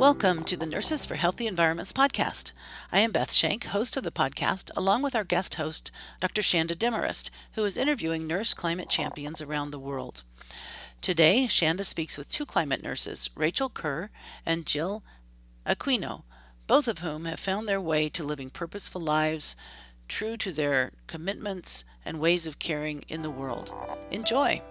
Welcome to the Nurses for Healthy Environments podcast. I am Beth Schenk, host of the podcast, along with our guest host, Dr. Shanda Demorest, who is interviewing nurse climate champions around the world. Today, Shanda speaks with two climate nurses, Rachel Kerr and Jill Aquino, both of whom have found their way to living purposeful lives true to their commitments and ways of caring in the world. Enjoy!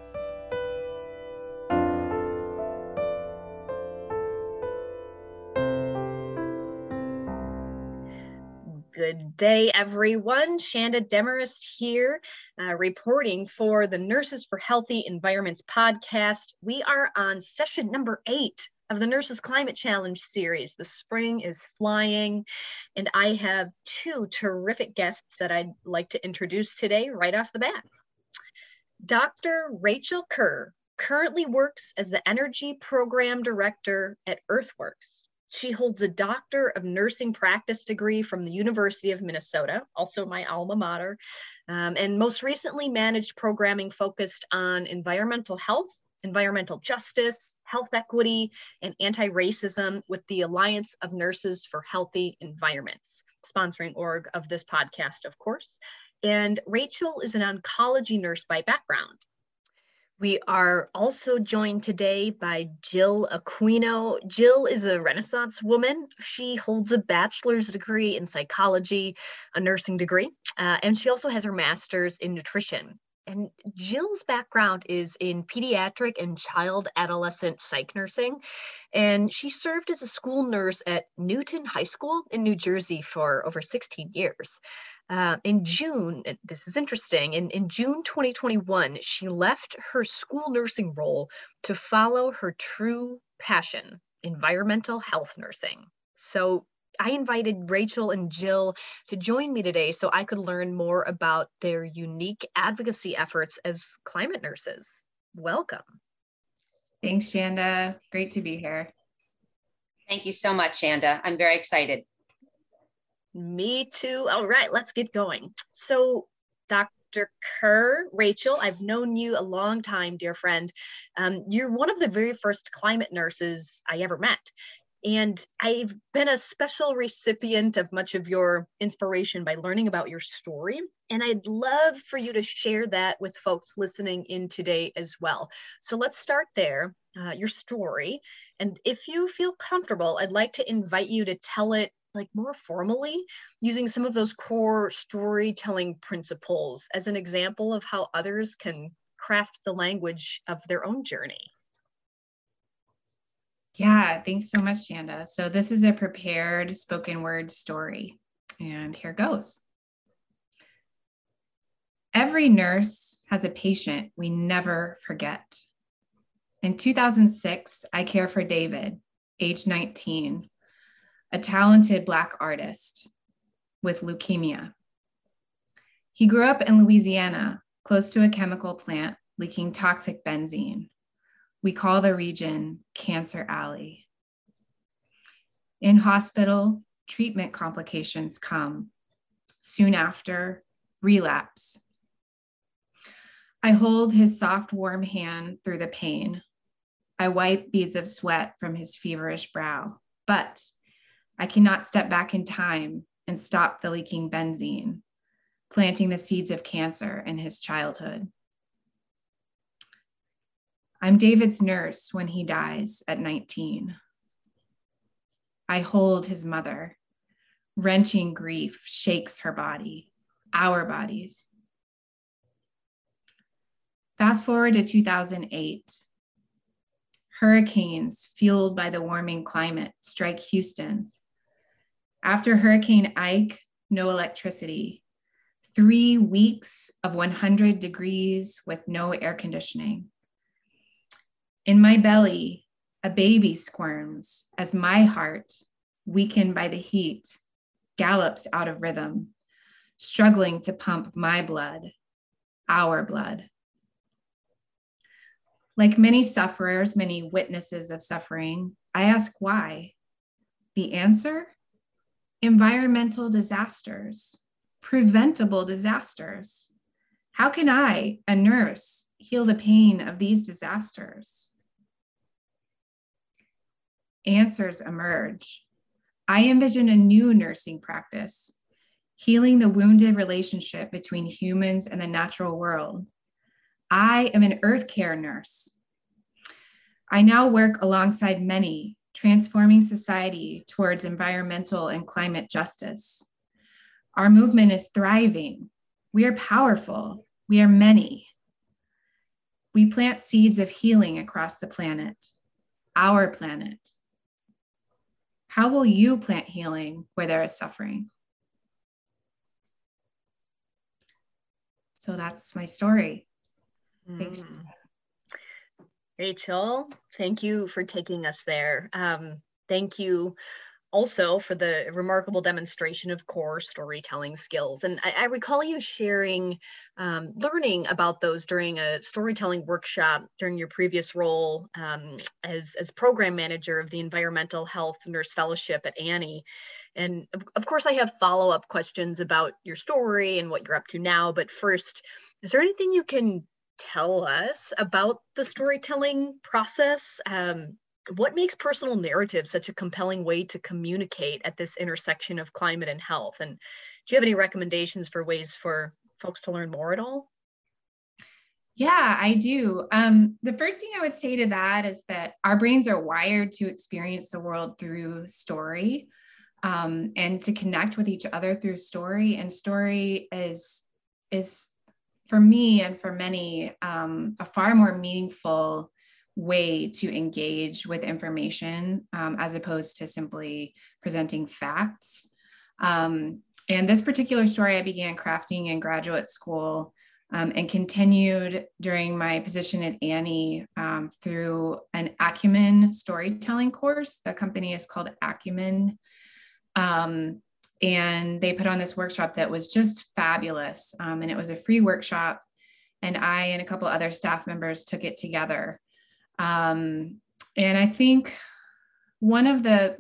Good day, everyone. Shanda Demorest here, uh, reporting for the Nurses for Healthy Environments podcast. We are on session number eight of the Nurses Climate Challenge series. The spring is flying, and I have two terrific guests that I'd like to introduce today right off the bat. Dr. Rachel Kerr currently works as the Energy Program Director at Earthworks. She holds a Doctor of Nursing Practice degree from the University of Minnesota, also my alma mater, um, and most recently managed programming focused on environmental health, environmental justice, health equity, and anti racism with the Alliance of Nurses for Healthy Environments, sponsoring org of this podcast, of course. And Rachel is an oncology nurse by background. We are also joined today by Jill Aquino. Jill is a Renaissance woman. She holds a bachelor's degree in psychology, a nursing degree, uh, and she also has her master's in nutrition. And Jill's background is in pediatric and child adolescent psych nursing. And she served as a school nurse at Newton High School in New Jersey for over 16 years. Uh, in June, this is interesting, in, in June 2021, she left her school nursing role to follow her true passion, environmental health nursing. So I invited Rachel and Jill to join me today so I could learn more about their unique advocacy efforts as climate nurses. Welcome. Thanks, Shanda. Great to be here. Thank you so much, Shanda. I'm very excited. Me too. All right, let's get going. So, Dr. Kerr, Rachel, I've known you a long time, dear friend. Um, you're one of the very first climate nurses I ever met. And I've been a special recipient of much of your inspiration by learning about your story. And I'd love for you to share that with folks listening in today as well. So let's start there, uh, your story. And if you feel comfortable, I'd like to invite you to tell it like more formally using some of those core storytelling principles as an example of how others can craft the language of their own journey. Yeah, thanks so much, Shanda. So, this is a prepared spoken word story, and here goes. Every nurse has a patient we never forget. In 2006, I care for David, age 19, a talented Black artist with leukemia. He grew up in Louisiana, close to a chemical plant leaking toxic benzene. We call the region Cancer Alley. In hospital, treatment complications come. Soon after, relapse. I hold his soft, warm hand through the pain. I wipe beads of sweat from his feverish brow. But I cannot step back in time and stop the leaking benzene, planting the seeds of cancer in his childhood. I'm David's nurse when he dies at 19. I hold his mother. Wrenching grief shakes her body, our bodies. Fast forward to 2008. Hurricanes, fueled by the warming climate, strike Houston after Hurricane Ike, no electricity. Three weeks of 100 degrees with no air conditioning. In my belly, a baby squirms as my heart, weakened by the heat, gallops out of rhythm, struggling to pump my blood, our blood. Like many sufferers, many witnesses of suffering, I ask why. The answer? Environmental disasters, preventable disasters. How can I, a nurse, heal the pain of these disasters? answers emerge. I envision a new nursing practice, healing the wounded relationship between humans and the natural world. I am an earth care nurse. I now work alongside many, transforming society towards environmental and climate justice. Our movement is thriving. We are powerful. We are many. We plant seeds of healing across the planet, our planet. How will you plant healing where there is suffering? So that's my story. Thanks. Rachel, thank you for taking us there. Um, thank you also for the remarkable demonstration of core storytelling skills. And I, I recall you sharing, um, learning about those during a storytelling workshop during your previous role um, as, as program manager of the Environmental Health Nurse Fellowship at Annie. And of, of course, I have follow up questions about your story and what you're up to now. But first, is there anything you can tell us about the storytelling process? Um, what makes personal narrative such a compelling way to communicate at this intersection of climate and health? And do you have any recommendations for ways for folks to learn more at all? Yeah, I do. Um, the first thing I would say to that is that our brains are wired to experience the world through story um, and to connect with each other through story. And story is is for me and for many um, a far more meaningful way to engage with information um, as opposed to simply presenting facts. Um, and this particular story I began crafting in graduate school um, and continued during my position at Annie um, through an Acumen storytelling course. The company is called Acumen. Um, and they put on this workshop that was just fabulous. Um, and it was a free workshop. And I and a couple other staff members took it together. Um, and I think one of the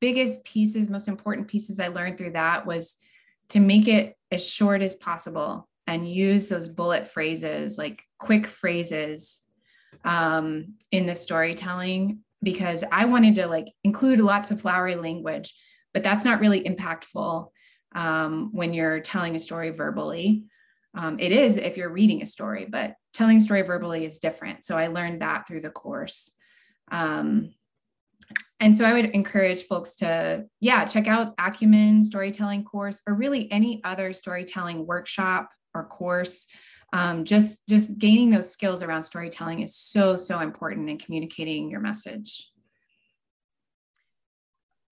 biggest pieces, most important pieces I learned through that was to make it as short as possible and use those bullet phrases, like quick phrases um, in the storytelling, because I wanted to like include lots of flowery language, but that's not really impactful um, when you're telling a story verbally. Um, it is if you're reading a story, but telling a story verbally is different. So I learned that through the course. Um, and so I would encourage folks to, yeah, check out Acumen storytelling course or really any other storytelling workshop or course. Um, just just gaining those skills around storytelling is so so important in communicating your message.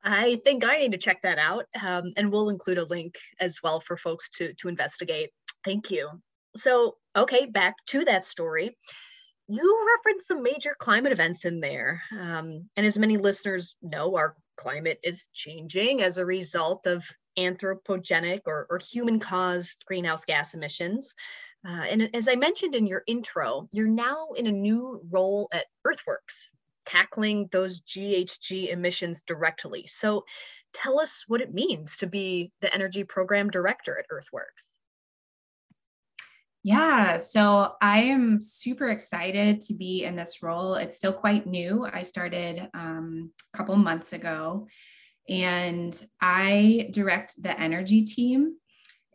I think I need to check that out, um, and we'll include a link as well for folks to to investigate. Thank you. So, okay, back to that story. You referenced some major climate events in there. Um, and as many listeners know, our climate is changing as a result of anthropogenic or, or human caused greenhouse gas emissions. Uh, and as I mentioned in your intro, you're now in a new role at Earthworks, tackling those GHG emissions directly. So tell us what it means to be the energy program director at Earthworks. Yeah, so I am super excited to be in this role. It's still quite new. I started um, a couple months ago, and I direct the energy team.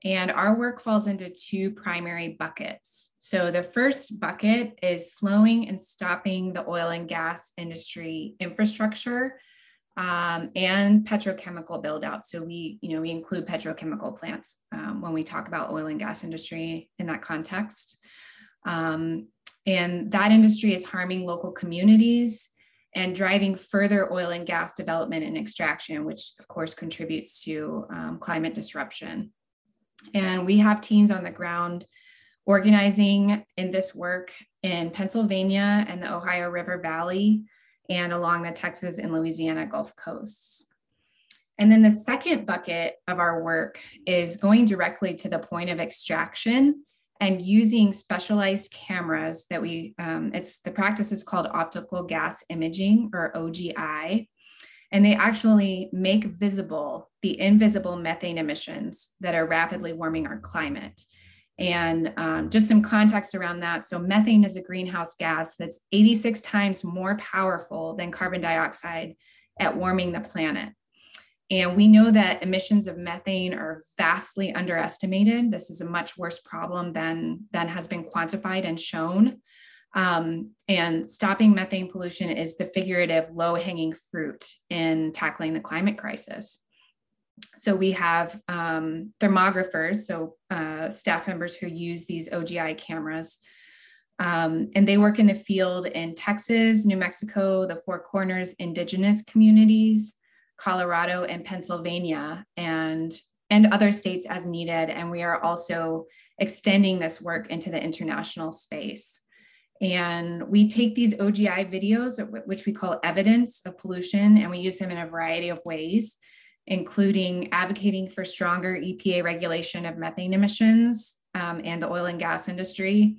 And our work falls into two primary buckets. So the first bucket is slowing and stopping the oil and gas industry infrastructure um, and petrochemical build out. So we, you know, we include petrochemical plants um, when we talk about oil and gas industry in that context. Um, and that industry is harming local communities and driving further oil and gas development and extraction, which of course contributes to um, climate disruption. And we have teams on the ground organizing in this work in Pennsylvania and the Ohio River Valley and along the Texas and Louisiana Gulf Coasts. And then the second bucket of our work is going directly to the point of extraction and using specialized cameras that we, um, it's the practice is called optical gas imaging or OGI. And they actually make visible the invisible methane emissions that are rapidly warming our climate. And um, just some context around that. So, methane is a greenhouse gas that's 86 times more powerful than carbon dioxide at warming the planet. And we know that emissions of methane are vastly underestimated. This is a much worse problem than, than has been quantified and shown. Um, and stopping methane pollution is the figurative low hanging fruit in tackling the climate crisis. So we have um, thermographers, so uh, staff members who use these OGI cameras. Um, and they work in the field in Texas, New Mexico, the Four Corners indigenous communities, Colorado, and Pennsylvania, and, and other states as needed. And we are also extending this work into the international space. And we take these OGI videos, which we call evidence of pollution, and we use them in a variety of ways, including advocating for stronger EPA regulation of methane emissions um, and the oil and gas industry,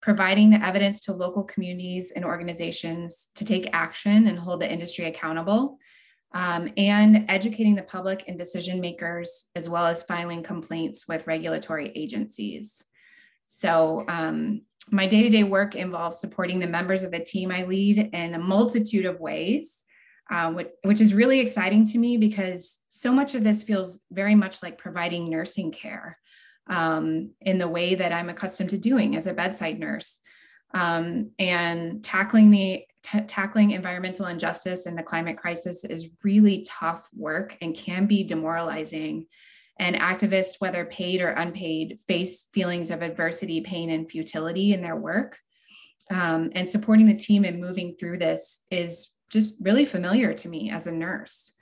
providing the evidence to local communities and organizations to take action and hold the industry accountable, um, and educating the public and decision makers, as well as filing complaints with regulatory agencies. So, um, my day to day work involves supporting the members of the team I lead in a multitude of ways, uh, which, which is really exciting to me because so much of this feels very much like providing nursing care um, in the way that I'm accustomed to doing as a bedside nurse. Um, and tackling the t- tackling environmental injustice and the climate crisis is really tough work and can be demoralizing and activists, whether paid or unpaid, face feelings of adversity, pain, and futility in their work. Um, and supporting the team and moving through this is just really familiar to me as a nurse.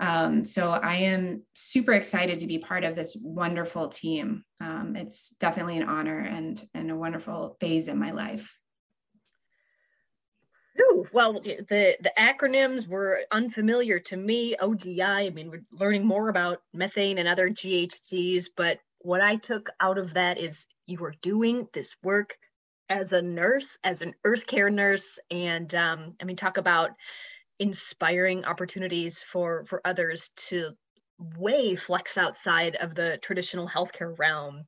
Um, so I am super excited to be part of this wonderful team. Um, it's definitely an honor and, and a wonderful phase in my life. Well, the the acronyms were unfamiliar to me. OGI. I mean, we're learning more about methane and other GHGs, but what I took out of that is you are doing this work as a nurse, as an earth care nurse, and um, I mean, talk about inspiring opportunities for for others to way flex outside of the traditional healthcare realm.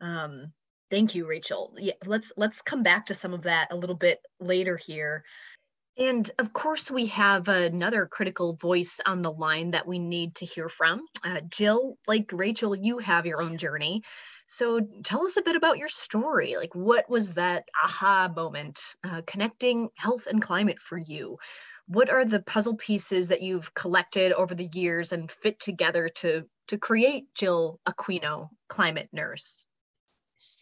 Um, Thank you, Rachel. Yeah, let's let's come back to some of that a little bit later here. And of course, we have another critical voice on the line that we need to hear from. Uh, Jill, like Rachel, you have your own journey. So tell us a bit about your story. Like, what was that aha moment uh, connecting health and climate for you? What are the puzzle pieces that you've collected over the years and fit together to, to create Jill Aquino, Climate Nurse?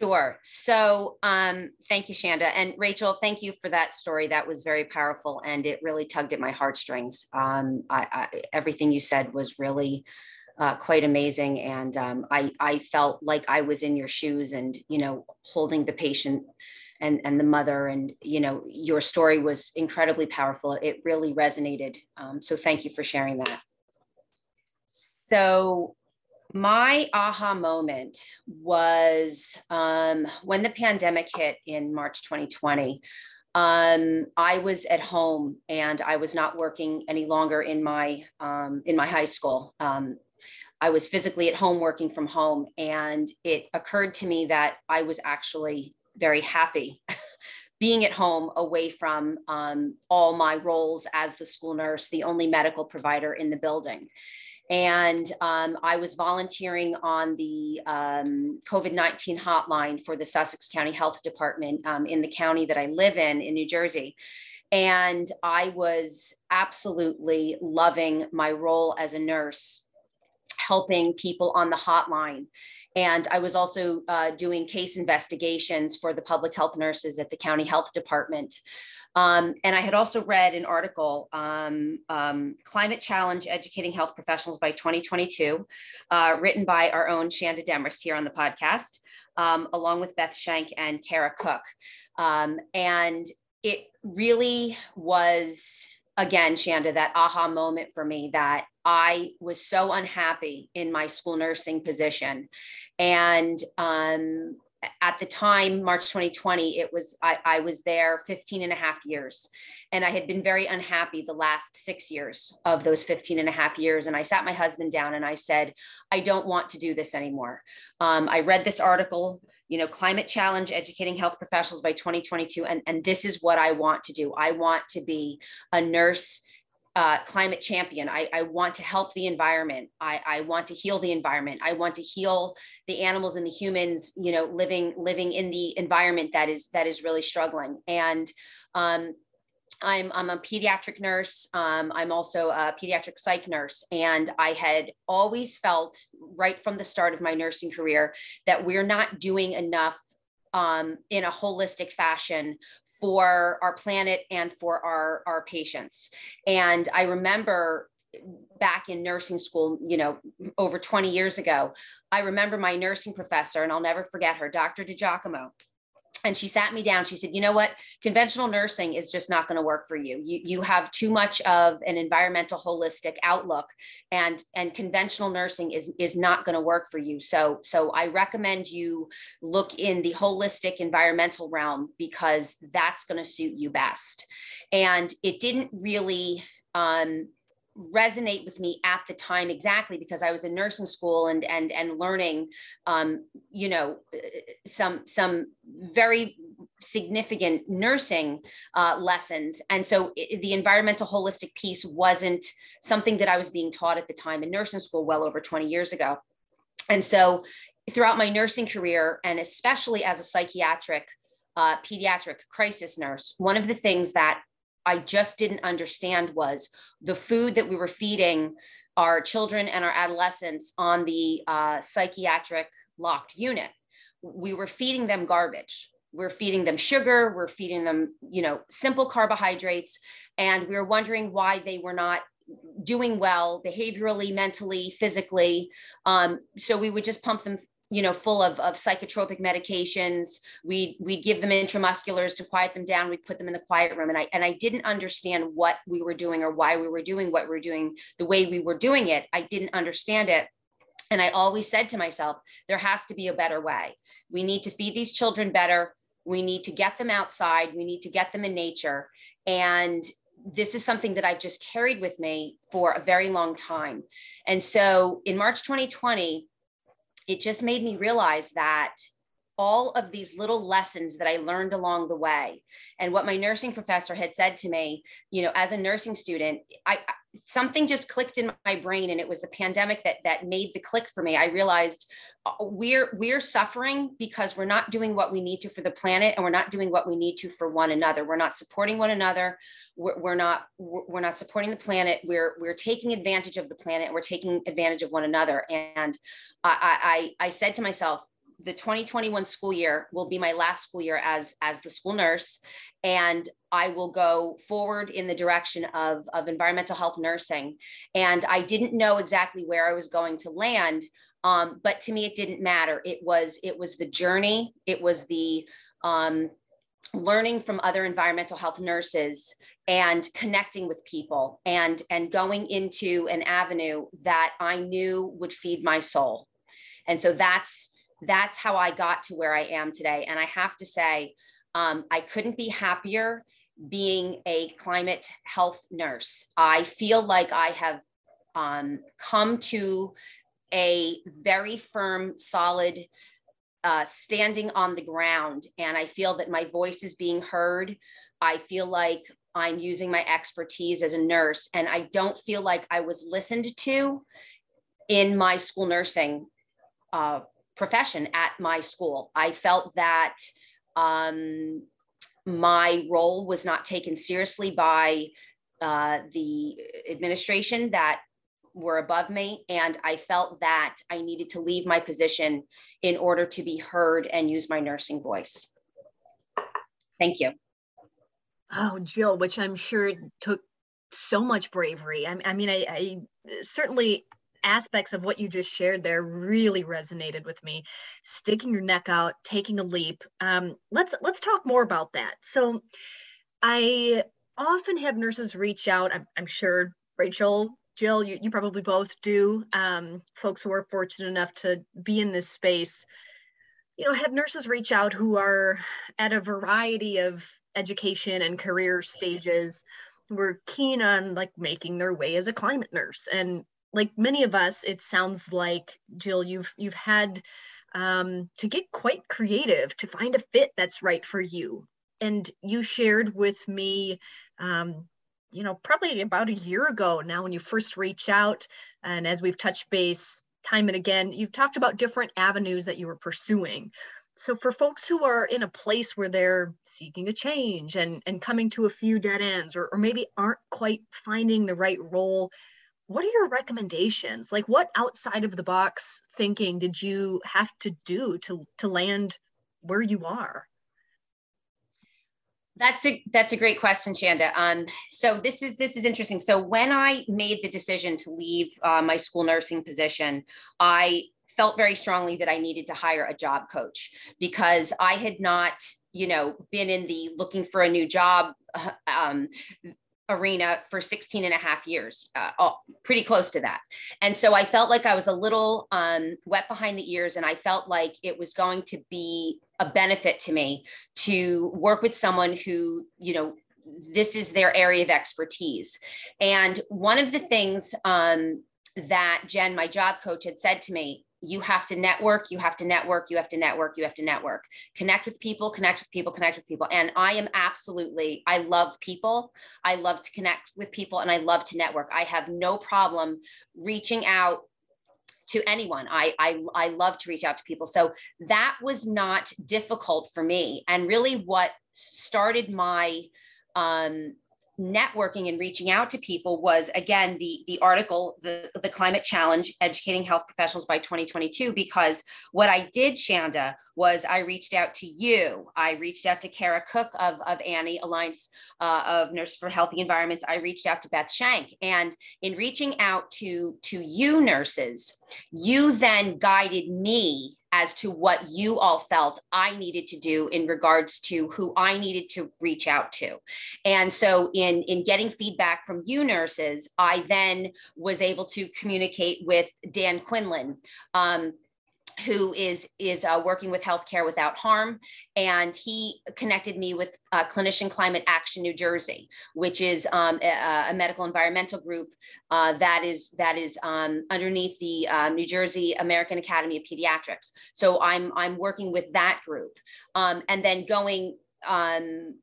Sure. So um, thank you, Shanda. And Rachel, thank you for that story. That was very powerful and it really tugged at my heartstrings. Um, I, I, everything you said was really uh, quite amazing. And um, I, I felt like I was in your shoes and, you know, holding the patient and, and the mother. And, you know, your story was incredibly powerful. It really resonated. Um, so thank you for sharing that. So my aha moment was um, when the pandemic hit in March 2020. Um, I was at home and I was not working any longer in my um, in my high school. Um, I was physically at home working from home, and it occurred to me that I was actually very happy being at home away from um, all my roles as the school nurse, the only medical provider in the building. And um, I was volunteering on the um, COVID 19 hotline for the Sussex County Health Department um, in the county that I live in, in New Jersey. And I was absolutely loving my role as a nurse, helping people on the hotline. And I was also uh, doing case investigations for the public health nurses at the county health department. Um, and I had also read an article, um, um, Climate Challenge Educating Health Professionals by 2022, uh, written by our own Shanda Demorest here on the podcast, um, along with Beth Schenk and Cara Cook. Um, and it really was, again, Shanda, that aha moment for me that I was so unhappy in my school nursing position. And um, at the time march 2020 it was I, I, was there 15 and a half years. And i had been very unhappy the last six years of those 15 and a half years. And i sat my husband down and i said i don't want to do this anymore. Um, i read this article you know climate challenge educating health professionals by 2022 and, and this is what i want to do. I want to be a nurse uh, climate champion. I, I, want to help the environment. I, I, want to heal the environment. I want to heal the animals and the humans, you know, living living in the environment that is that is really struggling. And um, I'm, I'm a pediatric nurse. Um, I'm also a pediatric psych nurse. And I had always felt right from the start of my nursing career that we're not doing enough um, in a holistic fashion for our planet and for our, our patients. And I remember back in nursing school, you know, over 20 years ago, I remember my nursing professor, and I'll never forget her, Dr. DiGiacomo and she sat me down. She said you know what? Conventional nursing is just not going to work for you. You you have too much of an environmental holistic outlook and and conventional nursing is is not going to work for you. So so i recommend you look in the holistic environmental realm because that's going to suit you best. And it didn't really um, resonate with me at the time exactly because I was in nursing school and and and learning um, you know some some very significant nursing uh, lessons. And so it, the environmental holistic piece wasn't something that I was being taught at the time in nursing school well over 20 years ago. And so throughout my nursing career and especially as a psychiatric uh, pediatric crisis nurse one of the things that I just didn't understand was the food that we were feeding our children and our adolescents on the uh, psychiatric locked unit. We were feeding them garbage. We're feeding them sugar. We're feeding them, you know, simple carbohydrates. And we were wondering why they were not doing well behaviorally, mentally, physically. Um, so we would just pump them you know, full of, of psychotropic medications. We we give them intramusculars to quiet them down. We put them in the quiet room, and I and I didn't understand what we were doing or why we were doing what we were doing the way we were doing it. I didn't understand it, and I always said to myself, there has to be a better way. We need to feed these children better. We need to get them outside. We need to get them in nature, and this is something that I've just carried with me for a very long time. And so in March 2020 it just made me realize that all of these little lessons that I learned along the way and what my nursing professor had said to me, you know, as a nursing student, I something just clicked in my brain and it was the pandemic that that made the click for me. I realized uh, we're we're suffering because we're not doing what we need to for the planet and we're not doing what we need to for one another. We're not supporting one another. We're, we're not we're not supporting the planet. We're we're taking advantage of the planet. We're taking advantage of one another. And I I, I said to myself, the 2021 school year will be my last school year as as the school nurse and i will go forward in the direction of of environmental health nursing. And i didn't know exactly where i was going to land um, but to me it didn't matter. It was it was the journey. It was the um, learning from other environmental health nurses and connecting with people and and going into an avenue that i knew would feed my soul. And so that's that's how I got to where I am today. And I have to say, um, I couldn't be happier being a climate health nurse. I feel like I have um, come to a very firm, solid uh, standing on the ground. And I feel that my voice is being heard. I feel like I'm using my expertise as a nurse. And I don't feel like I was listened to in my school nursing uh, profession at my school. I felt that um, my role was not taken seriously by uh, the administration that were above me. And I felt that I needed to leave my position in order to be heard and use my nursing voice. Thank you. Oh, Jill, which I'm sure took so much bravery. I, I mean, I, I certainly aspects of what you just shared there really resonated with me. Sticking your neck out taking a leap. Um, let's let's talk more about that. So i often have nurses reach out i'm, I'm sure rachel jill you, you probably both do um, folks who are fortunate enough to be in this space. You know have nurses reach out who are at a variety of education and career stages. Who are keen on like making their way as a climate nurse. And like many of us, it sounds like Jill, you've you've had um, to get quite creative to find a fit that's right for you. And you shared with me um, you know, probably about a year ago now when you first reached out. And as we've touched base time and again, you've talked about different avenues that you were pursuing. So for folks who are in a place where they're seeking a change and, and coming to a few dead ends or, or maybe aren't quite finding the right role, what are your recommendations? Like what outside of the box thinking did you have to do to, to land where you are? That's a that's a great question, Shanda. Um, so this is this is interesting. So when I made the decision to leave uh, my school nursing position, I felt very strongly that I needed to hire a job coach because I had not, you know, been in the looking for a new job uh, um, arena for 16 and a half years, uh, oh, pretty close to that. And so I felt like I was a little um, wet behind the ears, and I felt like it was going to be a benefit to me to work with someone who, you know, this is their area of expertise. And one of the things um, that Jen, my job coach, had said to me you have to network, you have to network, you have to network, you have to network. Connect with people, connect with people, connect with people. And I am absolutely, I love people. I love to connect with people and I love to network. I have no problem reaching out to anyone. I, I I love to reach out to people. So that was not difficult for me. And really what started my um networking and reaching out to people was again the the article the the climate challenge educating health professionals by 2022 because what i did shanda was i reached out to you. I reached out to cara cook of, of annie alliance uh, of nurses for healthy environments. I reached out to beth schenk and in reaching out to to you nurses you then guided me as to what you all felt I needed to do in regards to who I needed to reach out to. And so in in getting feedback from you nurses, I then was able to communicate with Dan Quinlan. Um, who is is uh, working with healthcare without harm. And he connected me with uh, clinician climate action new jersey which is um, a, a, medical environmental group uh, that is that is um, underneath the uh, new jersey american academy of pediatrics. So i'm i'm working with that group. Um, and then going um,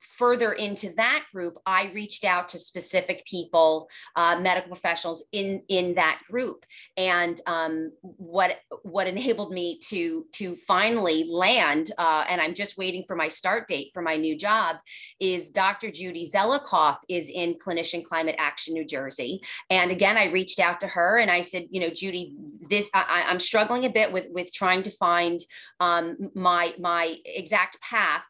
further into that group, I reached out to specific people, uh, medical professionals in in that group, and um, what what enabled me to to finally land, uh, and I'm just waiting for my start date for my new job, is Dr. Judy Zelikoff is in Clinician Climate Action New Jersey, and again I reached out to her and I said, you know, Judy, this I, am struggling a bit with with trying to find um, my my exact path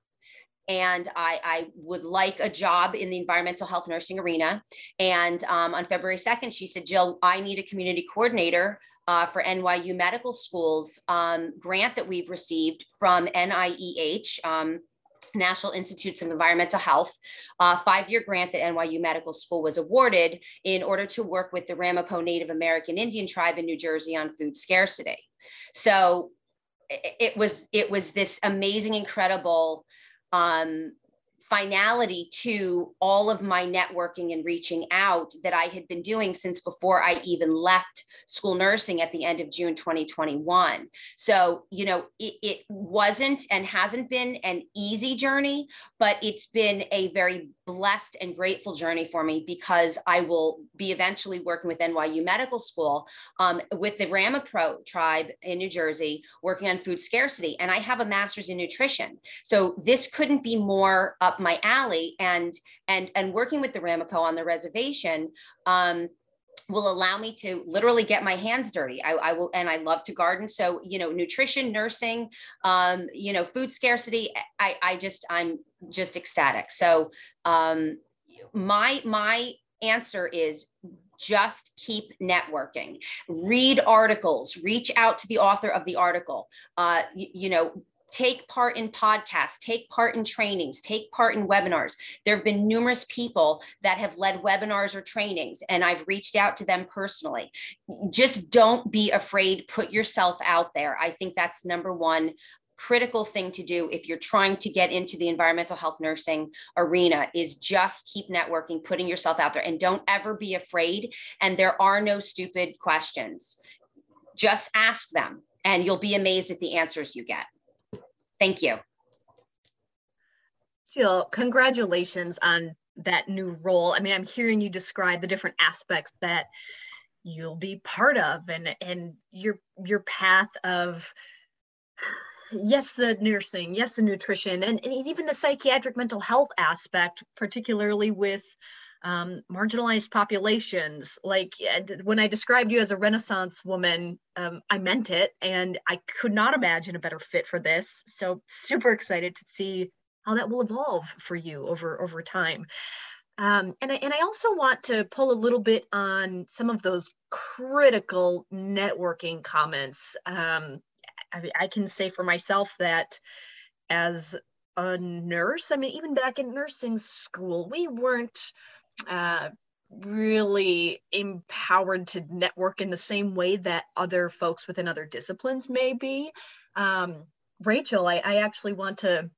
and I, I, would like a job in the environmental health nursing arena. And um, on February 2nd, she said, Jill, I need a community coordinator uh, for NYU Medical School's um, grant that we've received from NIEH. Um, National Institutes of Environmental Health, uh, five-year grant that NYU Medical School was awarded in order to work with the Ramapo Native American Indian tribe in New Jersey on food scarcity. So it was it was this amazing, incredible um, finality to all of my networking and reaching out that I had been doing since before I even left school nursing at the end of June 2021. So, you know, it, it wasn't and hasn't been an easy journey, but it's been a very blessed and grateful journey for me because I will be eventually working with NYU Medical School um, with the Ramapo tribe in New Jersey, working on food scarcity. And I have a master's in nutrition. So this couldn't be more up my alley. And and and working with the Ramapo on the reservation, um, will allow me to literally get my hands dirty. I, I, will, and I love to garden. So, you know, nutrition, nursing, um, you know, food scarcity. I, I just, I'm just ecstatic. So, um, my, my answer is just keep networking read articles reach out to the author of the article uh, you, you know take part in podcasts, take part in trainings, take part in webinars. There have been numerous people that have led webinars or trainings, and I've reached out to them personally. Just don't be afraid, put yourself out there. I think that's number one critical thing to do if you're trying to get into the environmental health nursing arena is just keep networking putting yourself out there and don't ever be afraid and there are no stupid questions just ask them and you'll be amazed at the answers you get Thank you. Jill, congratulations on that new role? I mean, I'm hearing you describe the different aspects that you'll be part of and and your your path of yes the nursing yes the nutrition and, and even the psychiatric mental health aspect particularly with um, marginalized populations. Like when i described you as a renaissance woman um, i meant it and i could not imagine a better fit for this. So super excited to see how that will evolve for you over over time. Um, and, I, and I also want to pull a little bit on some of those critical networking comments. Um, I, I can say for myself that as a nurse, I mean, even back in nursing school, we weren't uh, really empowered to network in the same way that other folks within other disciplines may be. Um, Rachel, I, I actually want to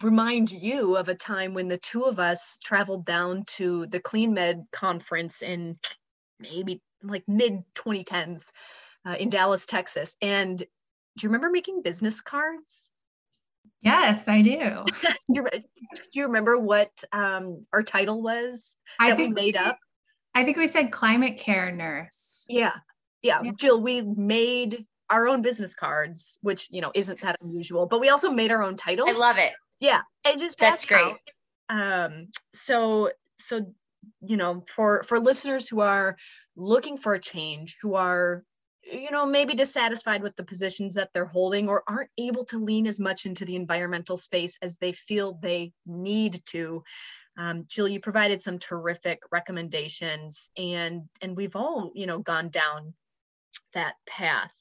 remind you of a time when the two of us traveled down to the Clean Med conference in maybe like mid 2010s uh, in Dallas, Texas. And do you remember making business cards? Yes, I do. do, you, do, you, remember what um, our title was that I think we made up? I think we said climate care nurse. Yeah. Yeah. yeah. Jill, we made our own business cards, which you know isn't that unusual. But we also made our own title. I love it. Yeah, and just that's great. Out. Um, so so you know for for listeners who are looking for a change, who are you know maybe dissatisfied with the positions that they're holding or aren't able to lean as much into the environmental space as they feel they need to um, Jill, you provided some terrific recommendations, and and we've all you know gone down that path.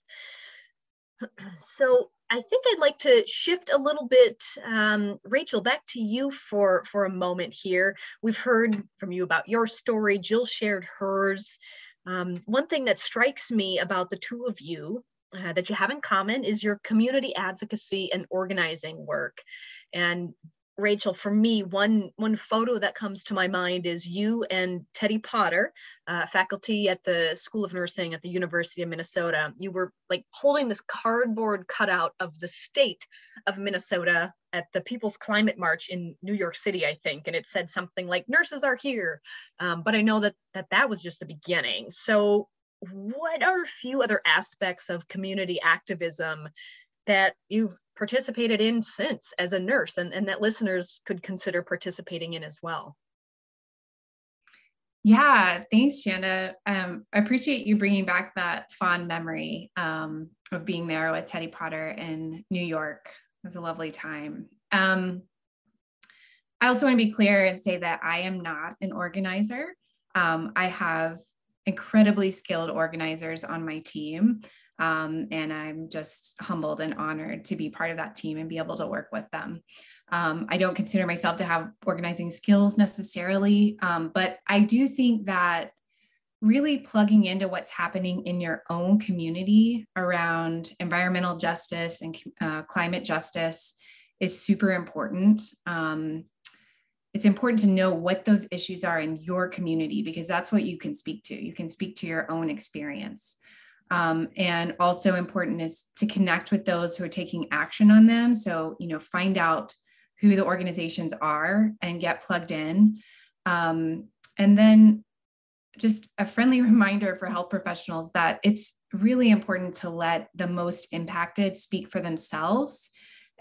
So I think I'd like to shift a little bit, um, Rachel, back to you for, for a moment here. We've heard from you about your story. Jill shared hers. Um, one thing that strikes me about the two of you uh, that you have in common is your community advocacy and organizing work. And Rachel, for me, one one photo that comes to my mind is you and Teddy Potter, uh, faculty at the School of Nursing at the University of Minnesota. You were like holding this cardboard cutout of the state of Minnesota at the People's Climate March in New York City, I think, and it said something like "Nurses are here," um, but I know that that that was just the beginning. So, what are a few other aspects of community activism that you've participated in since as a nurse and, and that listeners could consider participating in as well. Yeah, thanks, Shanda. Um, I appreciate you bringing back that fond memory um, of being there with Teddy Potter in New York. It was a lovely time. Um, I also want to be clear and say that I am not an organizer. Um, I have incredibly skilled organizers on my team. Um, and I'm just humbled and honored to be part of that team and be able to work with them. Um, I don't consider myself to have organizing skills necessarily, um, but I do think that really plugging into what's happening in your own community around environmental justice and uh, climate justice is super important. Um, it's important to know what those issues are in your community because that's what you can speak to. You can speak to your own experience. Um, and also important is to connect with those who are taking action on them. So, you know, find out who the organizations are and get plugged in. Um, and then just a friendly reminder for health professionals that it's really important to let the most impacted speak for themselves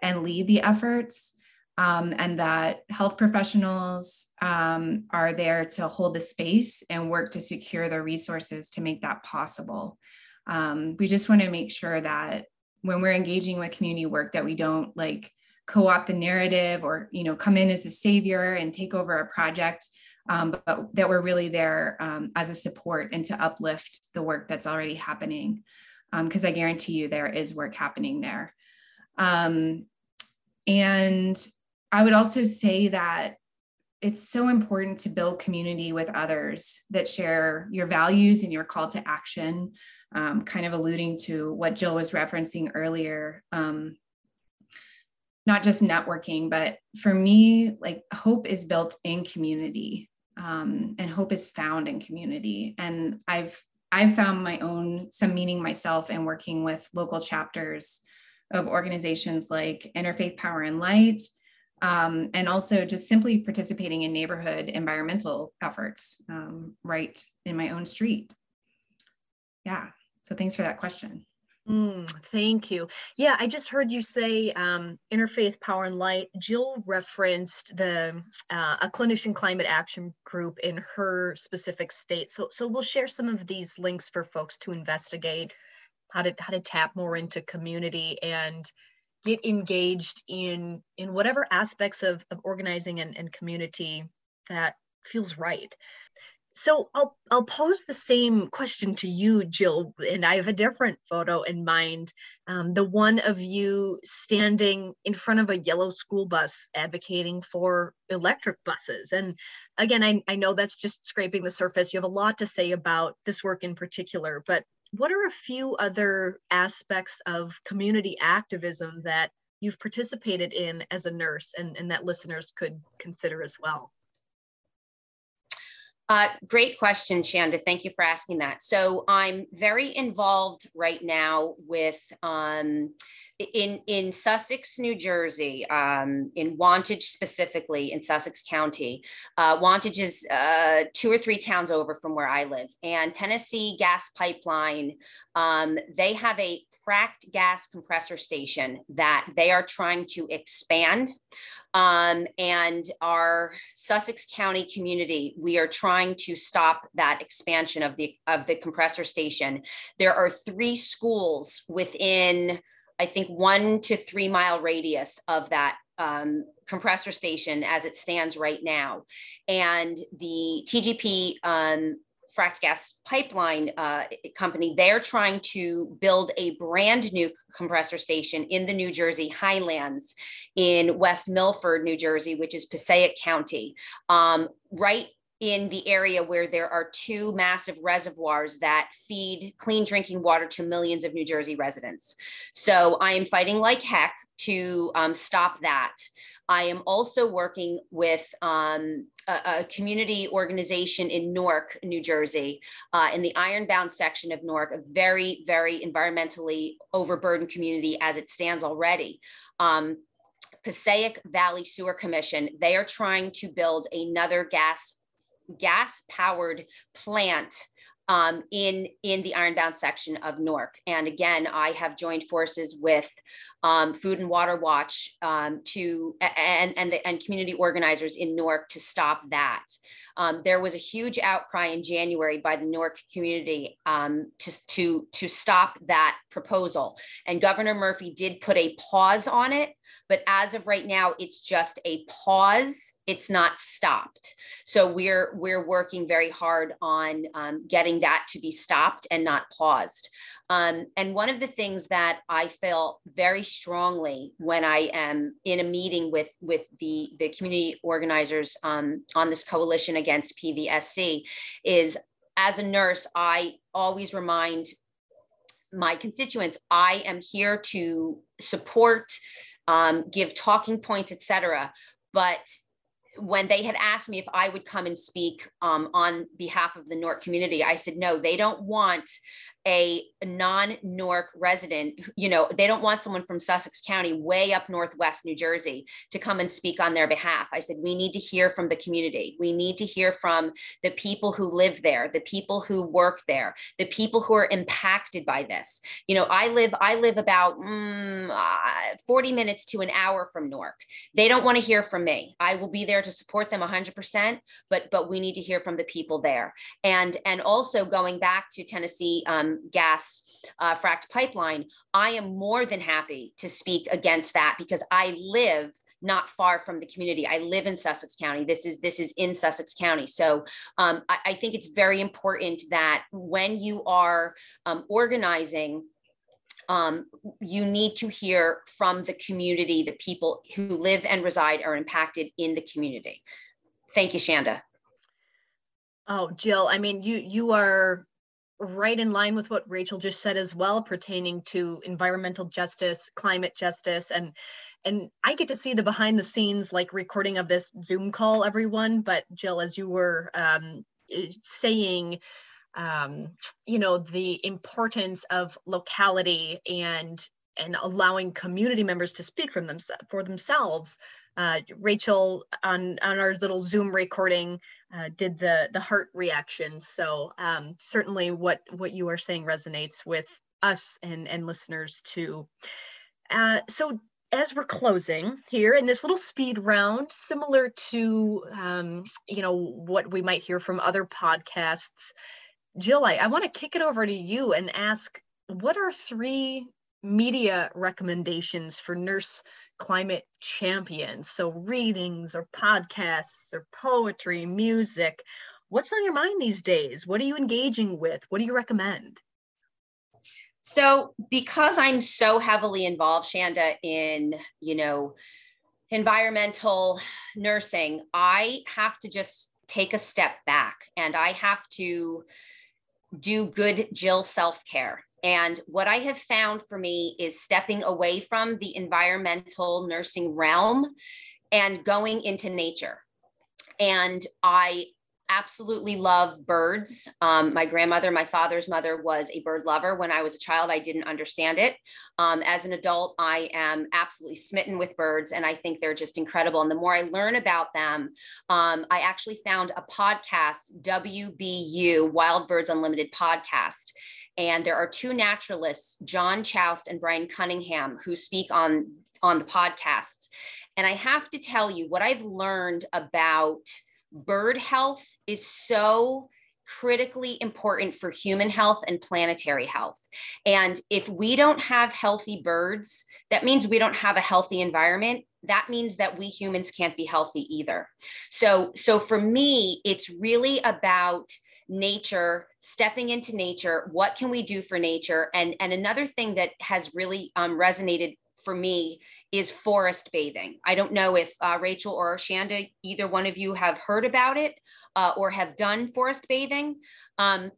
and lead the efforts. Um, and that health professionals um, are there to hold the space and work to secure the resources to make that possible um, we just want to make sure that when we're engaging with community work that we don't like co-opt the narrative or you know come in as a savior and take over a project um, but that we're really there um, as a support and to uplift the work that's already happening. Because um, i guarantee you there is work happening there. Um, and i would also say that it's so important to build community with others that share your values and your call to action um, kind of alluding to what Jill was referencing earlier. Um, not just networking, but for me, like hope is built in community, um, and hope is found in community. And I've I've found my own some meaning myself in working with local chapters of organizations like Interfaith Power and Light, um, and also just simply participating in neighborhood environmental efforts um, right in my own street. Yeah, so thanks for that question. Mm, thank you. Yeah, I just heard you say um, interfaith power and light. Jill referenced the uh, a clinician climate action group in her specific state. So, so we'll share some of these links for folks to investigate how to how to tap more into community and get engaged in in whatever aspects of, of organizing and, and community that feels right so I'll I'll pose the same question to you, Jill, and I have a different photo in mind. Um, the one of you standing in front of a yellow school bus advocating for electric buses. And again, I, I know that's just scraping the surface. You have a lot to say about this work in particular, but what are a few other aspects of community activism that you've participated in as a nurse and, and that listeners could consider as well? Uh, great question, Shanda. Thank you for asking that. So I'm very involved right now with um, in in Sussex, New Jersey, um, in Wantage specifically in Sussex County. Uh, Wantage is uh, two or three towns over from where I live, and Tennessee Gas Pipeline. Um, they have a fracked gas compressor station that they are trying to expand. Um, and our Sussex County community, we are trying to stop that expansion of the of the compressor station. There are three schools within, I think, one to three mile radius of that um, compressor station as it stands right now. And the TGP um, fracked gas pipeline uh, company, they're trying to build a brand new compressor station in the New Jersey highlands in West Milford, New Jersey, which is Passaic County, um, right in the area where there are two massive reservoirs that feed clean drinking water to millions of New Jersey residents. So I am fighting like heck to um, stop that. I am also working with um, a, a, community organization in Newark, New Jersey, uh, in the Ironbound section of Newark, a very, very environmentally overburdened community as it stands already. Um, Passaic Valley Sewer Commission, they are trying to build another gas gas powered plant um, in in the Ironbound section of Newark. And again, I have joined forces with um, Food and Water Watch um, to and and the, and community organizers in Newark to stop that. Um, there was a huge outcry in January by the Newark community um, to, to, to stop that proposal. And Governor Murphy did put a pause on it, but as of right now, it's just a pause. It's not stopped. So we're we're working very hard on um, getting that to be stopped and not paused. Um, and one of the things that I feel very strongly when I am in a meeting with, with the, the community organizers um, on this coalition against PVSC is as a nurse, I always remind my constituents, I am here to support, um, give talking points, etc. But when they had asked me if I would come and speak um, on behalf of the Newark community, I said, no, they don't want a non-Newark resident, you know, they don't want someone from Sussex County way up northwest New Jersey to come and speak on their behalf. I said, we need to hear from the community. We need to hear from the people who live there, the people who work there, the people who are impacted by this. You know, I live, I live about mm, uh, 40 minutes to an hour from Newark. They don't want to hear from me. I will be there to support them 100%, but but we need to hear from the people there. And and also going back to Tennessee um, gas uh, fracked pipeline, I am more than happy to speak against that because I live not far from the community. I live in Sussex County. This is this is in Sussex County. So um, I, I, think it's very important that when you are um, organizing. Um, you need to hear from the community, the people who live and reside are impacted in the community. Thank you, Shanda. Oh, Jill, I mean, you you are right in line with what Rachel just said as well, pertaining to environmental justice, climate justice, and and I get to see the behind the scenes like recording of this Zoom call, everyone. But Jill, as you were um, saying, um, you know, the importance of locality and and allowing community members to speak from them for themselves Uh, Rachel on on our little Zoom recording uh, did the the heart reaction. So um, certainly, what what you are saying resonates with us and and listeners too. Uh, so as we're closing here in this little speed round, similar to um, you know what we might hear from other podcasts, Jill, I, I want to kick it over to you and ask, what are three media recommendations for nurse climate champions? So readings or podcasts or poetry, music. What's on your mind these days? What are you engaging with? What do you recommend? So, because I'm so heavily involved, Shanda, in, you know, environmental nursing, I have to just take a step back and I have to do good Jill self care. And what I have found for me is stepping away from the environmental nursing realm and going into nature. And I absolutely love birds. Um, my grandmother, my father's mother was a bird lover. When I was a child, I didn't understand it. Um, as an adult, I am absolutely smitten with birds and I think they're just incredible. And the more I learn about them, um, I actually found a podcast, WBU, Wild Birds Unlimited podcast. And there are two naturalists, John Schaust and Brian Cunningham, who speak on, on the podcasts. And I have to tell you what I've learned about bird health is so critically important for human health and planetary health. And if we don't have healthy birds, that means we don't have a healthy environment. That means that we humans can't be healthy either. So so for me, it's really about nature stepping into nature what can we do for nature and and another thing that has really um, resonated for me is forest bathing. I don't know if uh, Rachel or Shanda, either one of you have heard about it uh, or have done forest bathing. Um,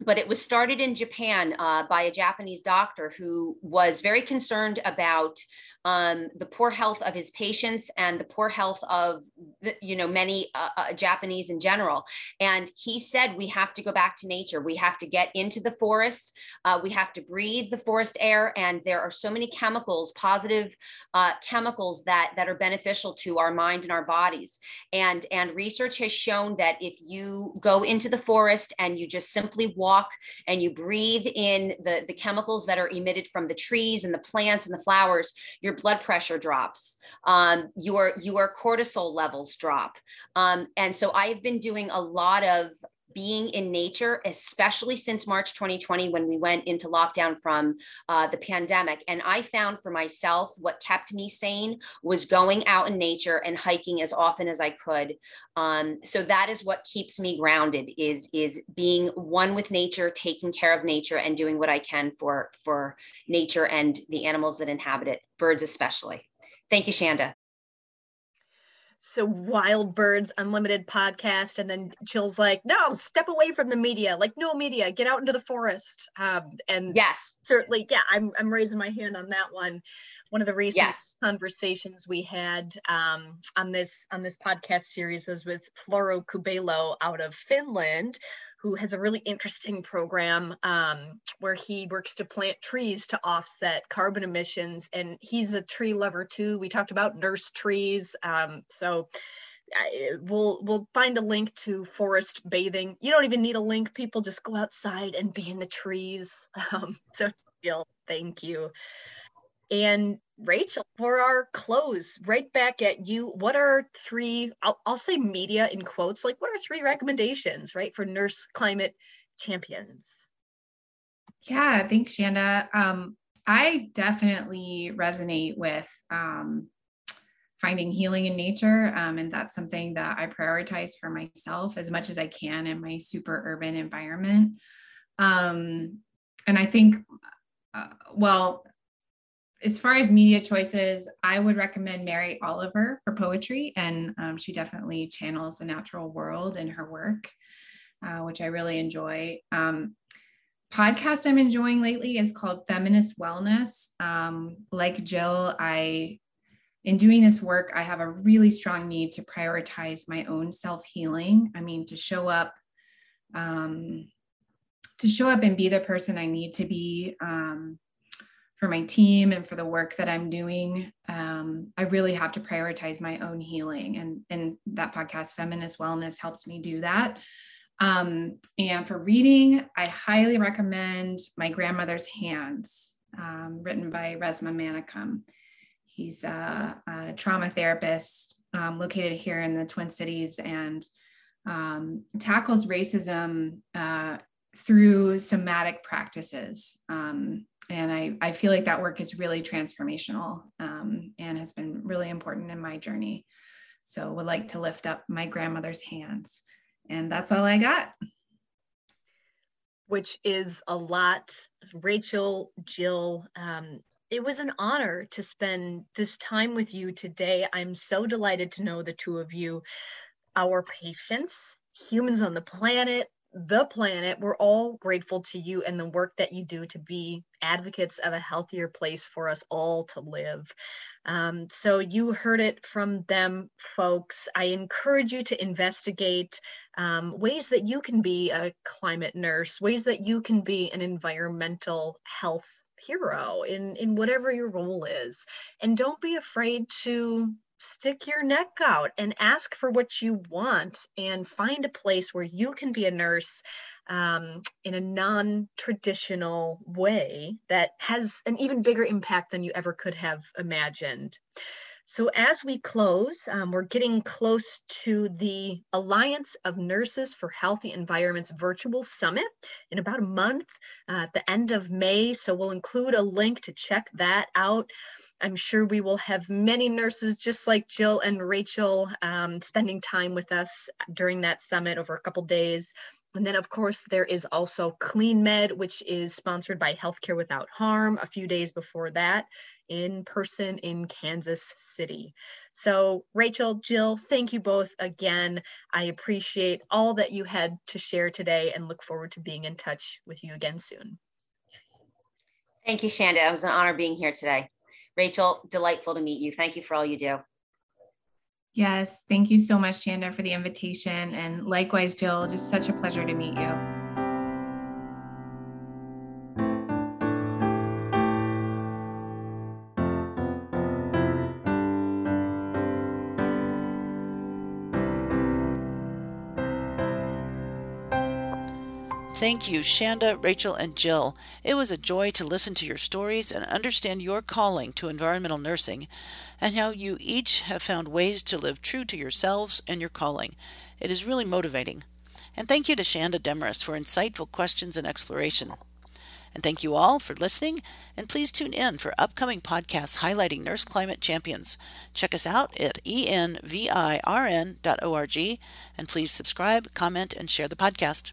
but it was started in Japan uh, by a Japanese doctor who was very concerned about um, the poor health of his patients and the poor health of the, you know many uh, uh, Japanese in general. And he said we have to go back to nature. We have to get into the forests. Uh, we have to breathe the forest air. And there are so many chemicals, positive uh, chemicals that that are beneficial to our mind and our bodies. And and research has shown that if you go into the forest and you just simply walk and you breathe in the the chemicals that are emitted from the trees and the plants and the flowers, your your blood pressure drops, um, your your cortisol levels drop, um, and so I have been doing a lot of being in nature, especially since March 2020 when we went into lockdown from uh, the pandemic. And I found for myself what kept me sane was going out in nature and hiking as often as I could. Um, so that is what keeps me grounded is is being one with nature, taking care of nature, and doing what I can for for nature and the animals that inhabit it, birds especially. Thank you, Shanda so wild birds unlimited podcast and then jill's like no step away from the media like no media get out into the forest. Um, and yes. certainly yeah I'm, I'm raising my hand on that one. One of the recent yes. conversations we had um, on this on this podcast series was with Floro Cubelo out of finland who has a really interesting program um, where he works to plant trees to offset carbon emissions. And he's a tree lover too. We talked about nurse trees. Um, so we'll we'll find a link to forest bathing. You don't even need a link. People just go outside and be in the trees. Um, so Jill, thank you. And Rachel, for our close, right back at you, what are three, I'll, I'll say media in quotes, like what are three recommendations, right, for nurse climate champions? Yeah, thanks, Shanda. Um, I definitely resonate with um, finding healing in nature. Um, and that's something that I prioritize for myself as much as I can in my super urban environment. Um, and I think, uh, well, as far as media choices, I would recommend Mary Oliver for poetry, and um, she definitely channels the natural world in her work, uh, which I really enjoy. Um, podcast I'm enjoying lately is called Feminist Wellness. Um, like Jill, I in doing this work, I have a really strong need to prioritize my own self healing. I mean, to show up, um, to show up and be the person I need to be. Um, for my team and for the work that I'm doing, um, I really have to prioritize my own healing. And, and that podcast, Feminist Wellness, helps me do that. Um, and for reading, I highly recommend My Grandmother's Hands, um, written by Resmaa Menakem. He's a, a trauma therapist um, located here in the Twin Cities and um, tackles racism uh, through somatic practices. Um, and I, I feel like that work is really transformational um, and has been really important in my journey. So would like to lift up my grandmother's hands. And that's all I got. Which is a lot. Rachel, Jill, um, it was an honor to spend this time with you today. I'm so delighted to know the two of you, our patients, humans on the planet, the planet, we're all grateful to you and the work that you do to be advocates of a healthier place for us all to live. Um, so you heard it from them, folks. I encourage you to investigate um, ways that you can be a climate nurse, ways that you can be an environmental health hero in in whatever your role is and don't be afraid to stick your neck out and ask for what you want and find a place where you can be a nurse um, in a non traditional way that has an even bigger impact than you ever could have imagined. So, as we close, um, we're getting close to the Alliance of Nurses for Healthy Environments virtual summit in about a month uh, at the end of May. So, we'll include a link to check that out. I'm sure we will have many nurses just like Jill and Rachel um, spending time with us during that summit over a couple days. And then, of course, there is also Clean Med, which is sponsored by Healthcare Without Harm a few days before that in person in Kansas City. So, Rachel, Jill, thank you both again. I appreciate all that you had to share today and look forward to being in touch with you again soon. Thank you, Shanda. It was an honor being here today. Rachel, delightful to meet you. Thank you for all you do. Yes, thank you so much, Shanda, for the invitation. And likewise, Jill, just such a pleasure to meet you. Thank you, Shanda, Rachel, and Jill. It was a joy to listen to your stories and understand your calling to environmental nursing and how you each have found ways to live true to yourselves and your calling. It is really motivating. And thank you to Shanda Demorest for insightful questions and exploration. And thank you all for listening, and please tune in for upcoming podcasts highlighting nurse climate champions. Check us out at envirn.org, and please subscribe, comment, and share the podcast.